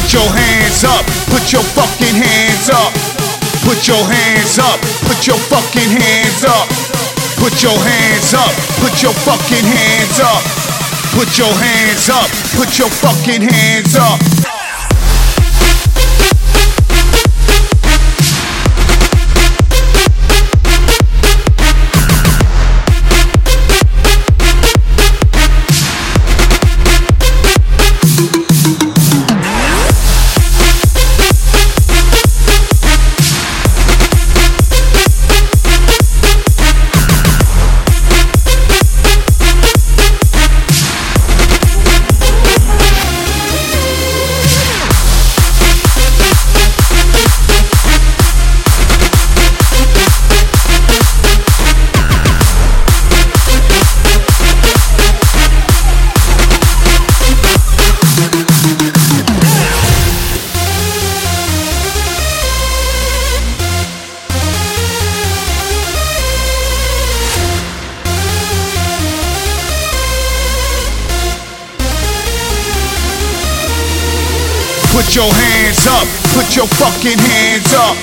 Put your hands up, put your fucking hands up. Put your hands up, put your fucking hands up. Put your hands up, put your fucking hands up. Put your hands up, put your fucking hands up. Put your hands up, put your fucking hands up.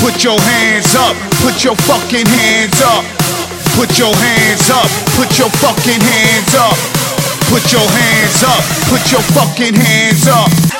Put your hands up, put your fucking hands up. Put your hands up, put your fucking hands up. Put your hands up, put your fucking hands up.